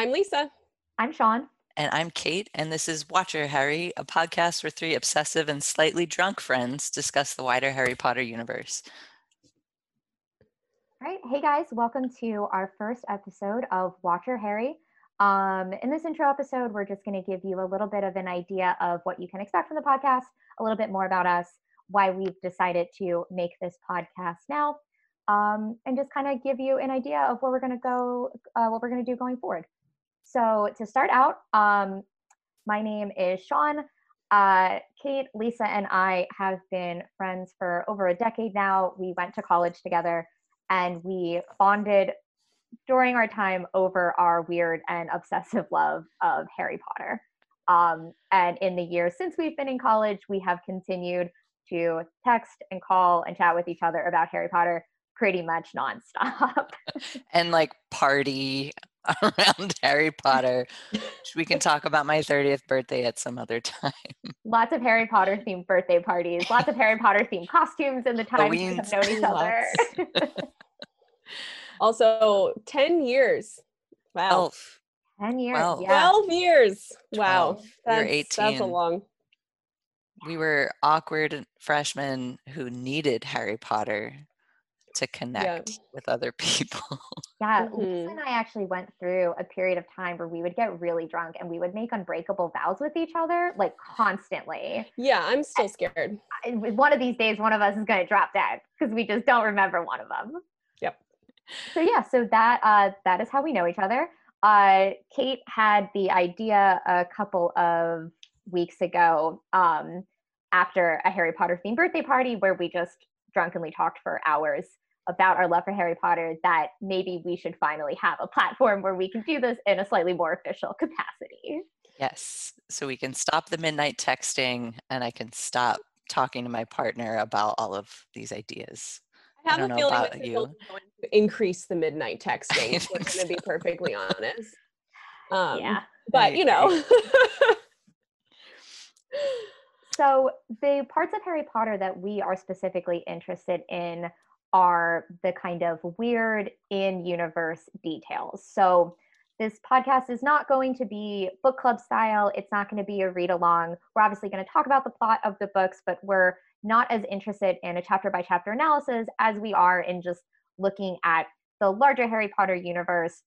I'm Lisa. I'm Sean. And I'm Kate, and this is Watcher Harry, a podcast where three obsessive and slightly drunk friends discuss the wider Harry Potter universe. All right. Hey, guys. Welcome to our first episode of Watcher Harry. Um, in this intro episode, we're just going to give you a little bit of an idea of what you can expect from the podcast, a little bit more about us, why we've decided to make this podcast now, um, and just kind of give you an idea of where we're going to go, uh, what we're going to do going forward. So, to start out, um, my name is Sean. Uh, Kate, Lisa, and I have been friends for over a decade now. We went to college together and we bonded during our time over our weird and obsessive love of Harry Potter. Um, and in the years since we've been in college, we have continued to text and call and chat with each other about Harry Potter pretty much nonstop. and like party around Harry Potter. we can talk about my 30th birthday at some other time. Lots of Harry Potter themed birthday parties, lots of Harry Potter themed costumes in the time we have known each other. also, 10 years. Wow. 10 years. 12, yeah. 12 years. 12. Wow. That's, 18. That's a long. We were awkward freshmen who needed Harry Potter to connect yeah. with other people. Yeah, mm-hmm. Lisa and I actually went through a period of time where we would get really drunk and we would make unbreakable vows with each other like constantly. Yeah, I'm still scared. And one of these days, one of us is going to drop dead because we just don't remember one of them. Yep. So yeah, so that uh, that is how we know each other. Uh, Kate had the idea a couple of weeks ago um, after a Harry Potter themed birthday party where we just drunkenly talked for hours about our love for Harry Potter that maybe we should finally have a platform where we can do this in a slightly more official capacity. Yes. So we can stop the midnight texting and I can stop talking to my partner about all of these ideas. I have I a feeling this you. going to increase the midnight texting. we're going to be perfectly honest. Um, yeah. But, you know. so the parts of Harry Potter that we are specifically interested in are the kind of weird in universe details. So, this podcast is not going to be book club style. It's not going to be a read along. We're obviously going to talk about the plot of the books, but we're not as interested in a chapter by chapter analysis as we are in just looking at the larger Harry Potter universe,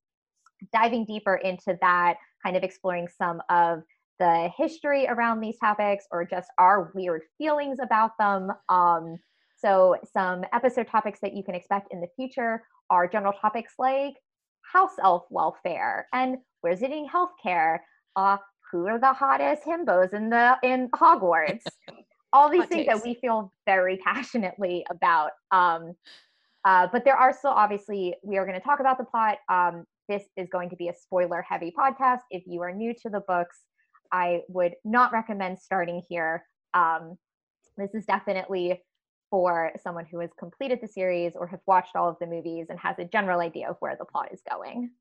diving deeper into that, kind of exploring some of the history around these topics or just our weird feelings about them. Um, so, some episode topics that you can expect in the future are general topics like house elf welfare and where's it in healthcare. Uh, who are the hottest himbos in the in Hogwarts? All these Hot things takes. that we feel very passionately about. Um, uh, but there are still obviously we are going to talk about the plot. Um, this is going to be a spoiler heavy podcast. If you are new to the books, I would not recommend starting here. Um, this is definitely for someone who has completed the series or have watched all of the movies and has a general idea of where the plot is going.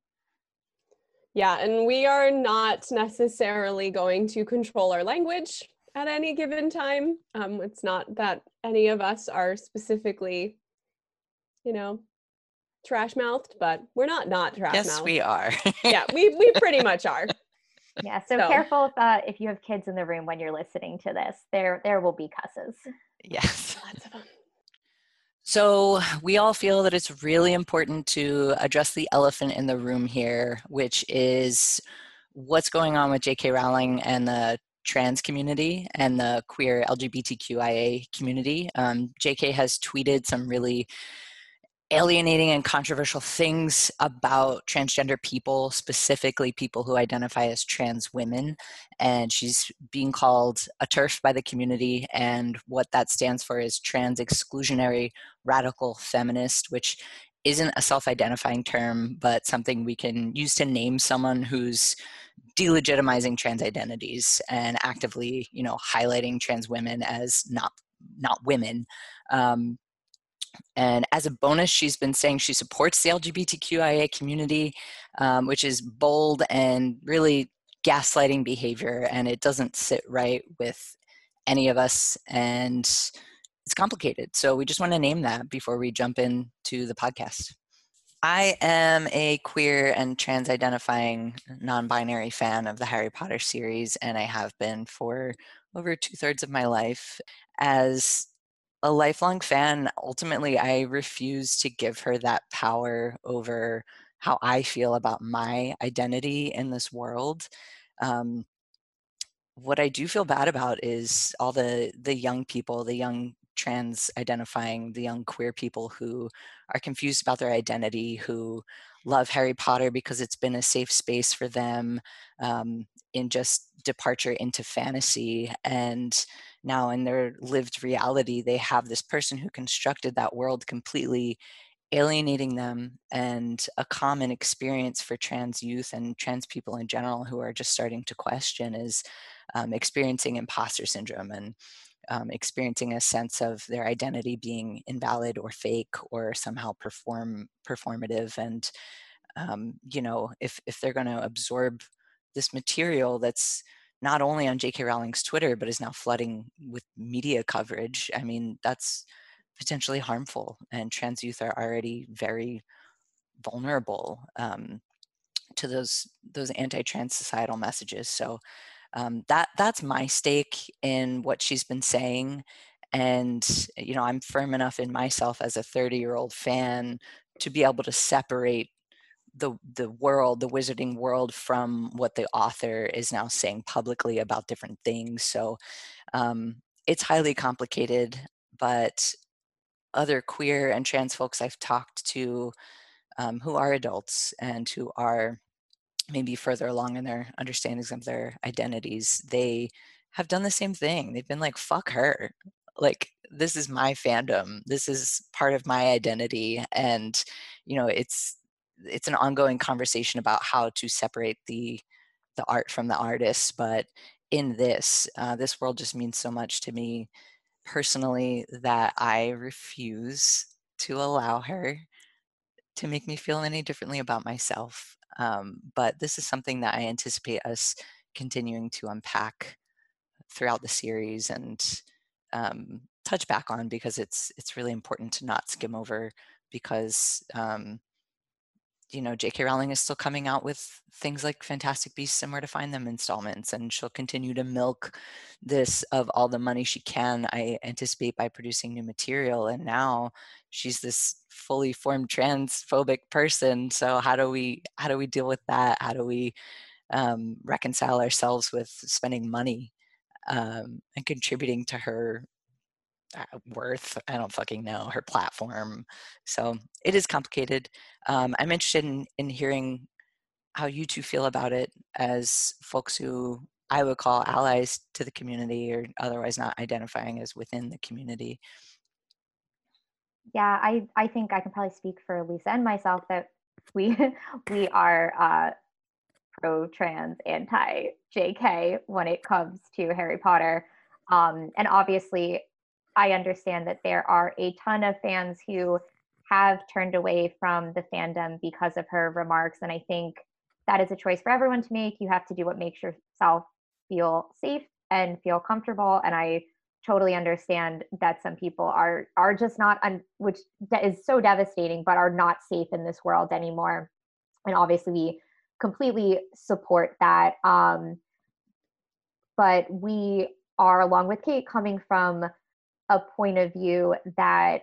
Yeah, and we are not necessarily going to control our language at any given time. Um, it's not that any of us are specifically, you know, trash mouthed, but we're not not trash mouthed. Yes, we are. yeah, we we pretty much are. Yeah, so, so. careful if, uh, if you have kids in the room when you're listening to this. There there will be cusses. Yes. So, we all feel that it's really important to address the elephant in the room here, which is what's going on with J.K. Rowling and the trans community and the queer LGBTQIA community. Um, JK has tweeted some really alienating and controversial things about transgender people, specifically people who identify as trans women. And she's being called a TERF by the community. And what that stands for is trans exclusionary radical feminist, which isn't a self identifying term, but something we can use to name someone who's delegitimizing trans identities and actively you know highlighting trans women as not not women um, and as a bonus, she's been saying she supports the LGBTQIA community, um, which is bold and really gaslighting behavior, and it doesn't sit right with any of us, and it's complicated. So we just want to name that before we jump into the podcast. I am a queer and trans identifying non binary fan of the Harry Potter series, and I have been for over two thirds of my life. As a lifelong fan, ultimately, I refuse to give her that power over how I feel about my identity in this world. Um, what I do feel bad about is all the the young people, the young trans identifying, the young queer people who are confused about their identity, who love Harry Potter because it's been a safe space for them um, in just departure into fantasy. And now in their lived reality, they have this person who constructed that world completely alienating them and a common experience for trans youth and trans people in general who are just starting to question is um, experiencing imposter syndrome and um, experiencing a sense of their identity being invalid or fake or somehow perform performative and um, you know if if they're going to absorb this material that's not only on J.K. Rowling's Twitter but is now flooding with media coverage I mean that's potentially harmful and trans youth are already very vulnerable um, to those those anti-trans societal messages so um, that that's my stake in what she's been saying. And you know i'm firm enough in myself as a 30 year old fan to be able to separate the the world the wizarding world from what the author is now saying publicly about different things. So um, it's highly complicated but other queer and trans folks i've talked to um, who are adults and who are maybe further along in their understandings of their identities, they have done the same thing. They've been like, fuck her. Like, this is my fandom. This is part of my identity. And, you know, it's it's an ongoing conversation about how to separate the the art from the artist. But in this, uh, this world just means so much to me personally that I refuse to allow her to make me feel any differently about myself. Um, but this is something that I anticipate us continuing to unpack throughout the series and um, touch back on because it's it's really important to not skim over because um, you know, J.K. Rowling is still coming out with things like Fantastic Beasts and Where to Find Them installments, and she'll continue to milk this of all the money she can. I anticipate by producing new material, and now she's this fully formed transphobic person. So how do we how do we deal with that? How do we um, reconcile ourselves with spending money um, and contributing to her worth i don't fucking know her platform. So it is complicated. Um, i'm interested in, in hearing how you two feel about it as folks who i would call allies to the community or otherwise not identifying as within the community. Yeah i i think i can probably speak for lisa and myself that we we are uh, pro trans anti jk when it comes to harry potter. Um, and obviously I understand that there are a ton of fans who have turned away from the fandom because of her remarks. And I think that is a choice for everyone to make. You have to do what makes yourself feel safe and feel comfortable. And I totally understand that some people are are just not un, which is so devastating but are not safe in this world anymore and obviously we completely support that um but we are along with kate coming from a point of view that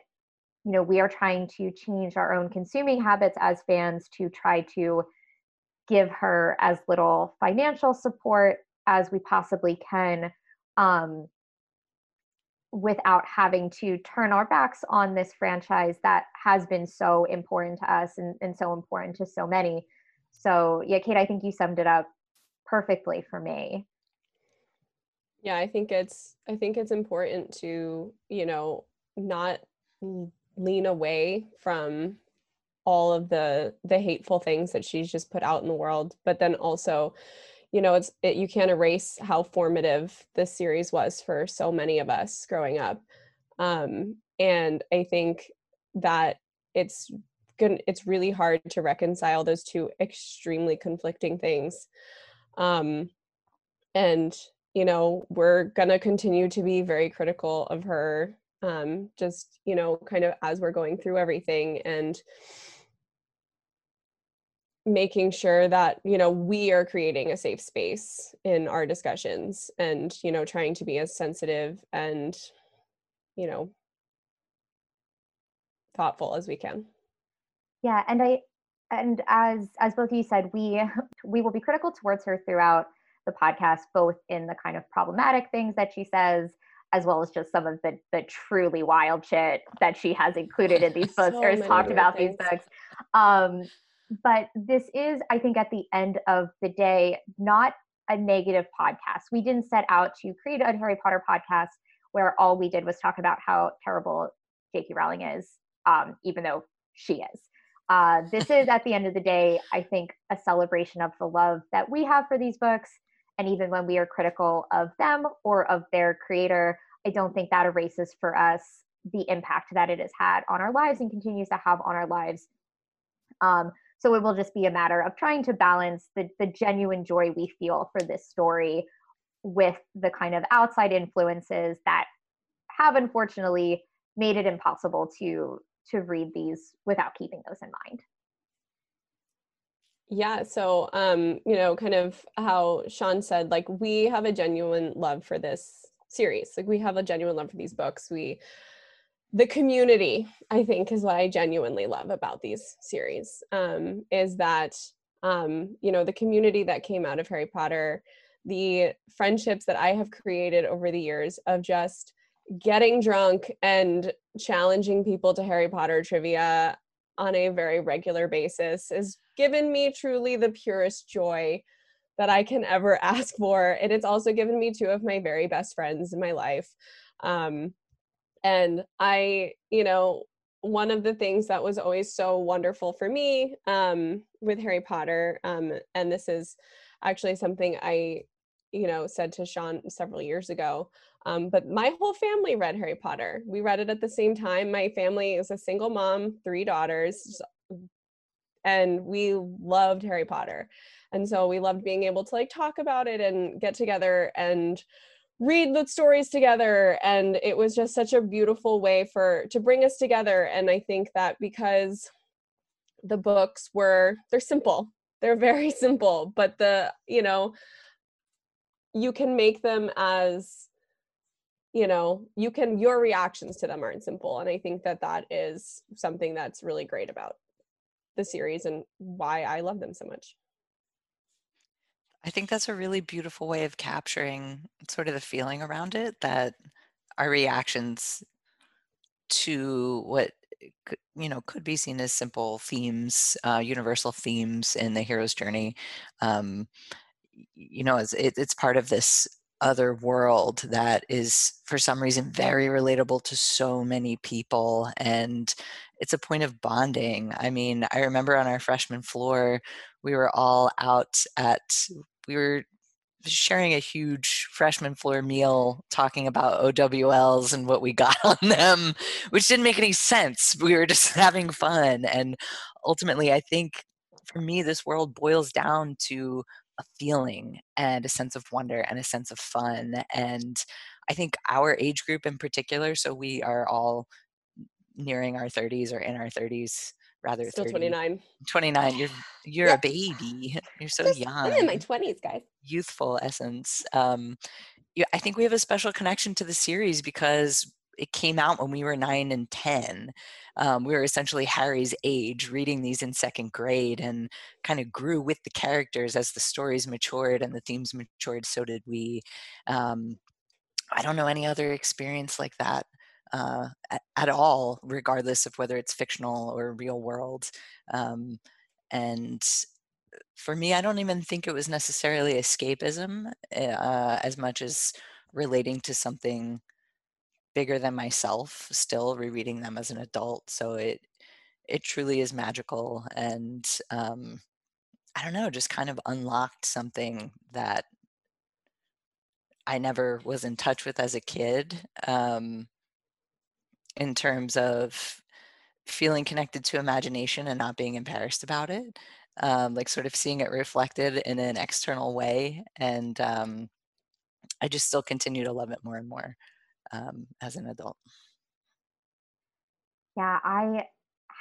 you know we are trying to change our own consuming habits as fans to try to give her as little financial support as we possibly can um, without having to turn our backs on this franchise that has been so important to us and, and so important to so many. So yeah kate i think you summed it up perfectly for me yeah i think it's i think it's important to you know not lean away from all of the the hateful things that she's just put out in the world but then also you know it's it, you can't erase how formative this series was for so many of us growing up. Um and i think that it's good it's really hard to reconcile those two extremely conflicting things. Um and you know, we're going to continue to be very critical of her, um, just, you know, kind of as we're going through everything. And making sure that you know we are creating a safe space in our discussions and you know trying to be as sensitive and you know thoughtful as we can yeah and i and as as both of you said we we will be critical towards her throughout the podcast both in the kind of problematic things that she says as well as just some of the the truly wild shit that she has included in these books so or has talked about things. these books. Um but this is i think at the end of the day not a negative podcast. We didn't set out to create a harry potter podcast where all we did was talk about how terrible j.k rowling is um, even though she is. Uh, this is at the end of the day i think a celebration of the love that we have for these books and even when we are critical of them or of their creator i don't think that erases for us the impact that it has had on our lives and continues to have on our lives. Um, so it will just be a matter of trying to balance the, the genuine joy we feel for this story with the kind of outside influences that have unfortunately made it impossible to to read these without keeping those in mind yeah so um you know kind of how sean said like we have a genuine love for this series like we have a genuine love for these books. We the community i think is what i genuinely love about these series um, is that um, you know the community that came out of harry potter the friendships that i have created over the years of just getting drunk and challenging people to harry potter trivia on a very regular basis has given me truly the purest joy that i can ever ask for. And it's also given me two of my very best friends in my life. Um, and i you know one of the things that was always so wonderful for me um, with harry potter um, and this is actually something i you know said to sean several years ago um, but my whole family read harry potter. We read it at the same time. My family is a single mom three daughters and we loved harry potter. And so we loved being able to like talk about it and get together and read the stories together. And it was just such a beautiful way for to bring us together. And i think that because the books were they're simple. They're very simple but the you know you can make them as you know you can your reactions to them aren't simple and i think that that is something that's really great about the series and why i love them so much I think that's a really beautiful way of capturing sort of the feeling around it that our reactions to what you know could be seen as simple themes, uh, universal themes in the hero's journey. Um, you know, it's, it, it's part of this other world that is for some reason very relatable to so many people and it's a point of bonding i mean i remember on our freshman floor we were all out at we were sharing a huge freshman floor meal talking about OWLs and what we got on them, which didn't make any sense. We were just having fun. And ultimately, I think for me, this world boils down to a feeling and a sense of wonder and a sense of fun. And I think our age group in particular, so we are all nearing our 30s or in our 30s rather still 30, 29 29 you're you're yep. a baby you're so Just, young i'm in my 20s guys youthful essence um yeah, i think we have a special connection to the series because it came out when we were 9 and 10 um, we were essentially harry's age reading these in second grade and kind of grew with the characters as the stories matured and the themes matured so did we um, i don't know any other experience like that uh, at, at, all, regardless of whether it's fictional or real world. Um, and for me, I don't even think it was necessarily escapism eh, uh, as much as relating to something bigger than myself. Still rereading them as an adult, so it it truly is magical, and um, I don't know, just kind of unlocked something that I never was in touch with as a kid. Um, in terms of feeling connected to imagination and not being embarrassed about it um, like sort of seeing it reflected in an external way and um, i just still continue to love it more and more um, as an adult yeah i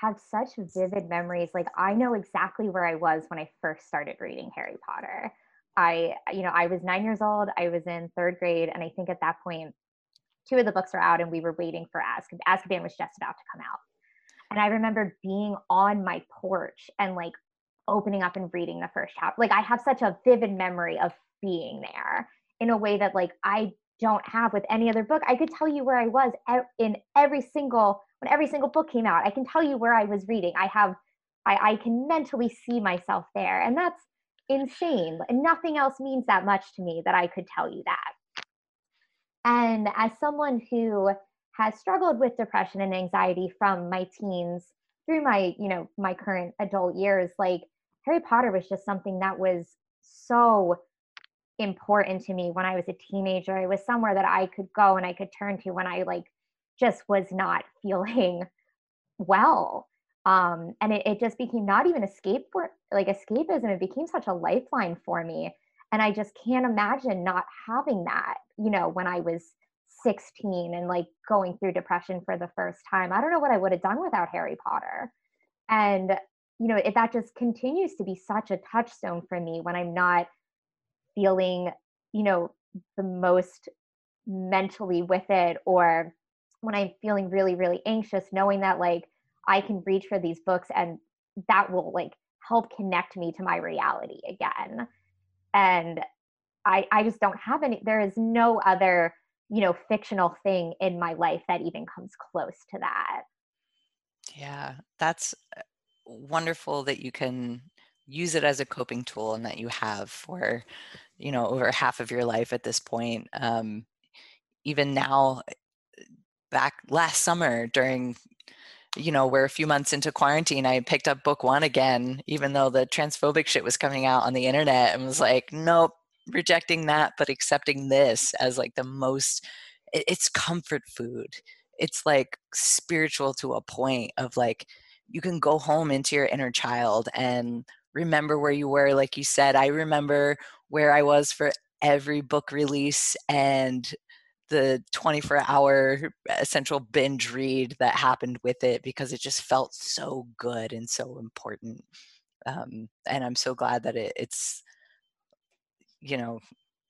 have such vivid memories. Like I know exactly where I was when I first started reading Harry Potter. I, you know, I was nine years old. I was in third grade, and I think at that point, two of the books were out, and we were waiting for Azkaban. Azkaban was just about to come out, and I remember being on my porch and like opening up and reading the first chapter. Like I have such a vivid memory of being there in a way that like I don't have with any other book. I could tell you where I was in every single when every single book came out. I can tell you where I was reading. I have I, I can mentally see myself there. And that's insane. And nothing else means that much to me that I could tell you that. And as someone who has struggled with depression and anxiety from my teens through my, you know, my current adult years, like Harry Potter was just something that was so important to me when I was a teenager. It was somewhere that I could go and I could turn to when I like just was not feeling well. Um, and it, it just became not even escape for like escapism, it became such a lifeline for me. And I just can't imagine not having that, you know, when I was 16 and like going through depression for the first time. I don't know what I would have done without Harry Potter. And, you know, it, that just continues to be such a touchstone for me when I'm not feeling, you know, the most mentally with it or when I'm feeling really, really anxious, knowing that like I can reach for these books and that will like help connect me to my reality again. And I I just don't have any there is no other, you know, fictional thing in my life that even comes close to that. Yeah, that's uh, wonderful that you can use it as a coping tool and that you have for you know over half of your life at this point um, even now back last summer during you know we're a few months into quarantine i picked up book one again even though the transphobic shit was coming out on the internet and was like nope rejecting that but accepting this as like the most it's comfort food. It's like spiritual to a point of like you can go home into your inner child and remember where you were like you said i remember where i was for every book release and the 24 hour essential binge read that happened with it because it just felt so good and so important. Um, and i'm so glad that it, it's you know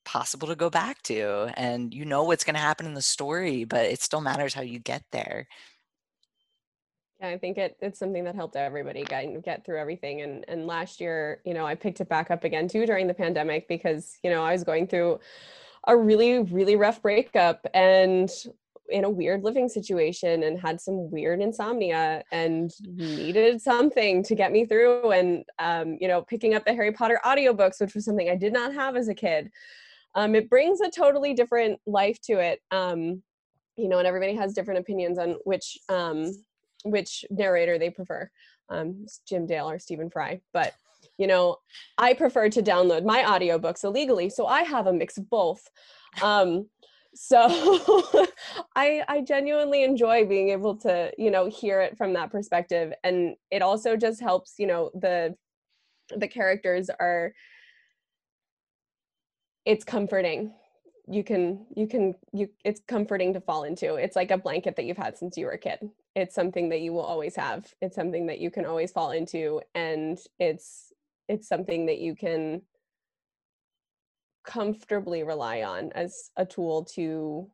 possible to go back to and you know what's going to happen in the story but it still matters how you get there yeah, I think it it's something that helped everybody get get through everything. And and last year, you know, I picked it back up again too during the pandemic because you know I was going through a really really rough breakup and in a weird living situation and had some weird insomnia and needed something to get me through and um, you know picking up the harry potter audiobooks which was something i did not have as a kid um, it brings a totally different life to it um, you know and everybody has different opinions on which um, which narrator they prefer, um, Jim Dale or Stephen Fry. But you know, I prefer to download my audiobooks illegally, so I have a mix of both. Um, so I I genuinely enjoy being able to you know hear it from that perspective, and it also just helps you know the the characters are it's comforting you can you can you it's comforting to fall into it's like a blanket that you've had since you were a kid it's something that you will always have it's something that you can always fall into and it's it's something that you can comfortably rely on as a tool to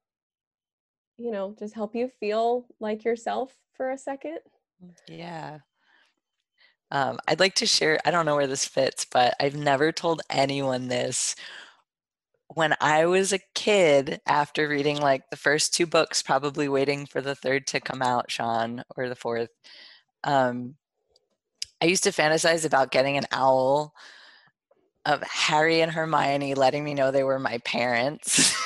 you know just help you feel like yourself for a second. Mm, yeah. Um, i'd like to share i don't know where this fits but i've never told anyone this when I was a kid, after reading like the first two books, probably waiting for the third to come out, Sean, or the fourth, um, I used to fantasize about getting an owl of Harry and Hermione letting me know they were my parents.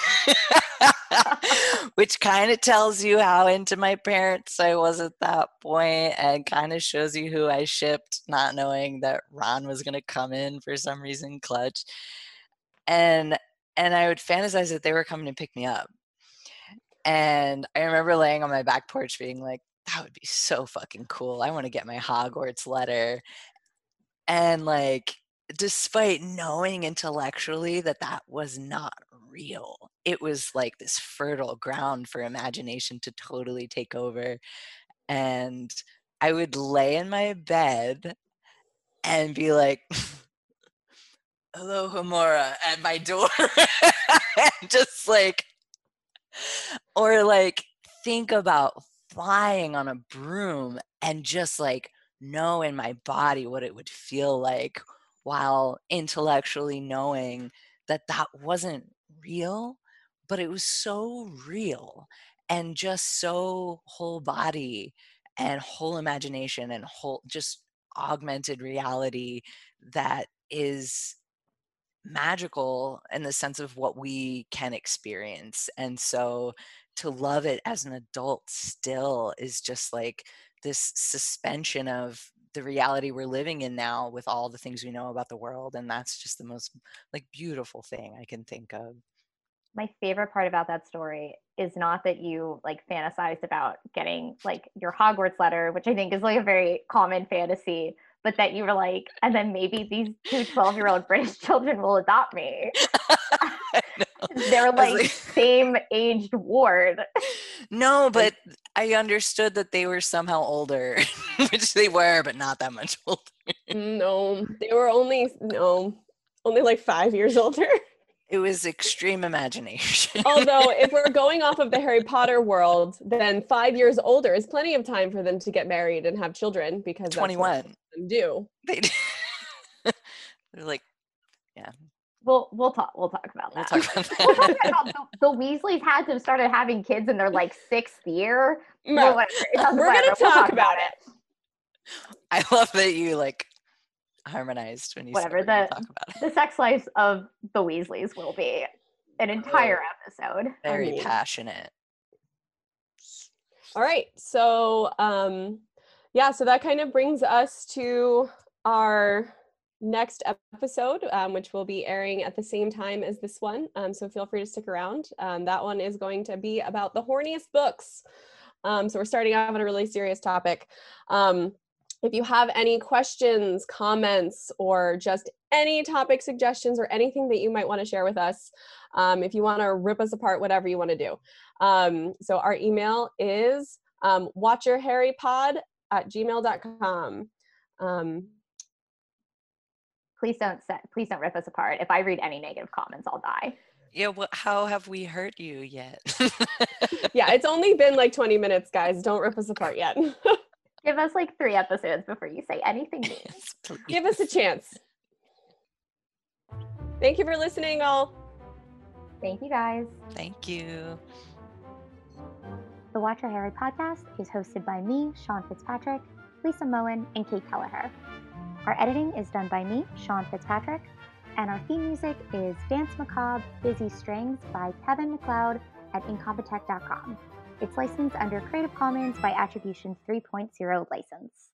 Which kind of tells you how into my parents I was at that point and kind of shows you who I shipped, not knowing that Ron was going to come in for some reason clutch. And and I would fantasize that they were coming to pick me up. Mm. And I remember laying on my back porch being like, that would be so fucking cool. I want to get my Hogwarts letter. And like, despite knowing intellectually that that was not real, it was like this fertile ground for imagination to totally take over. And I would lay in my bed and be like, hello, Hamora, at my door. just like, or like, think about flying on a broom and just like know in my body what it would feel like while intellectually knowing that that wasn't real, but it was so real and just so whole body and whole imagination and whole just augmented reality that is magical in the sense of what we can experience. And so to love it as an adult still is just like this suspension of the reality we're living in now with all the things we know about the world and that's just the most like beautiful thing i can think of my favorite part about that story is not that you like fantasized about getting like your hogwarts letter which i think is like a very common fantasy but that you were like and then maybe these two 12 year old british children will adopt me they're like, like same aged ward no but I understood that they were somehow older, which they were, but not that much older. No, they were only no, only like five years older. It was extreme imagination. Although, if we're going off of the Harry Potter world, then five years older is plenty of time for them to get married and have children because 21 do. They they're like, yeah, We'll we'll talk we'll talk about that. We'll talk about, that. we'll talk about the, the, Weasleys had to have started having kids in their like sixth year. No, We're gonna talk, we'll talk, about, it. it. I love that you like harmonized when you whatever the the sex lives of the Weasleys will be an entire episode. Very I mean. passionate. All right, so um, yeah, so that kind of brings us to our next episode, um, which will be airing at the same time as this one. Um, so feel free to stick around. Um, that one is going to be about the horniest books. Um, so we're starting off on a really serious topic. Um, if you have any questions, comments, or just any topic suggestions or anything that you might want to share with us, um, if you want to rip us apart, whatever you want to do. so our email is um, watcherharrypod at gmail.com. Um, please don't set, please don't rip us apart. If I read any negative comments, I'll die. Yeah, well, how have we hurt you yet? yeah, it's only been like 20 minutes, guys. Don't rip us apart yet. Give us like three episodes before you say anything yes, Give us a chance. Thank you for listening, all. Thank you, guys. Thank you. The Watch Your Harry podcast is hosted by me, Sean Fitzpatrick, Lisa Moen, and Kate Kelleher. Our editing is done by me, Sean Fitzpatrick, and our theme music is Danse Macabre Busy Strings by Kevin MacLeod at Incompetech.com. It's licensed under Creative Commons by Attribution 3.0 license.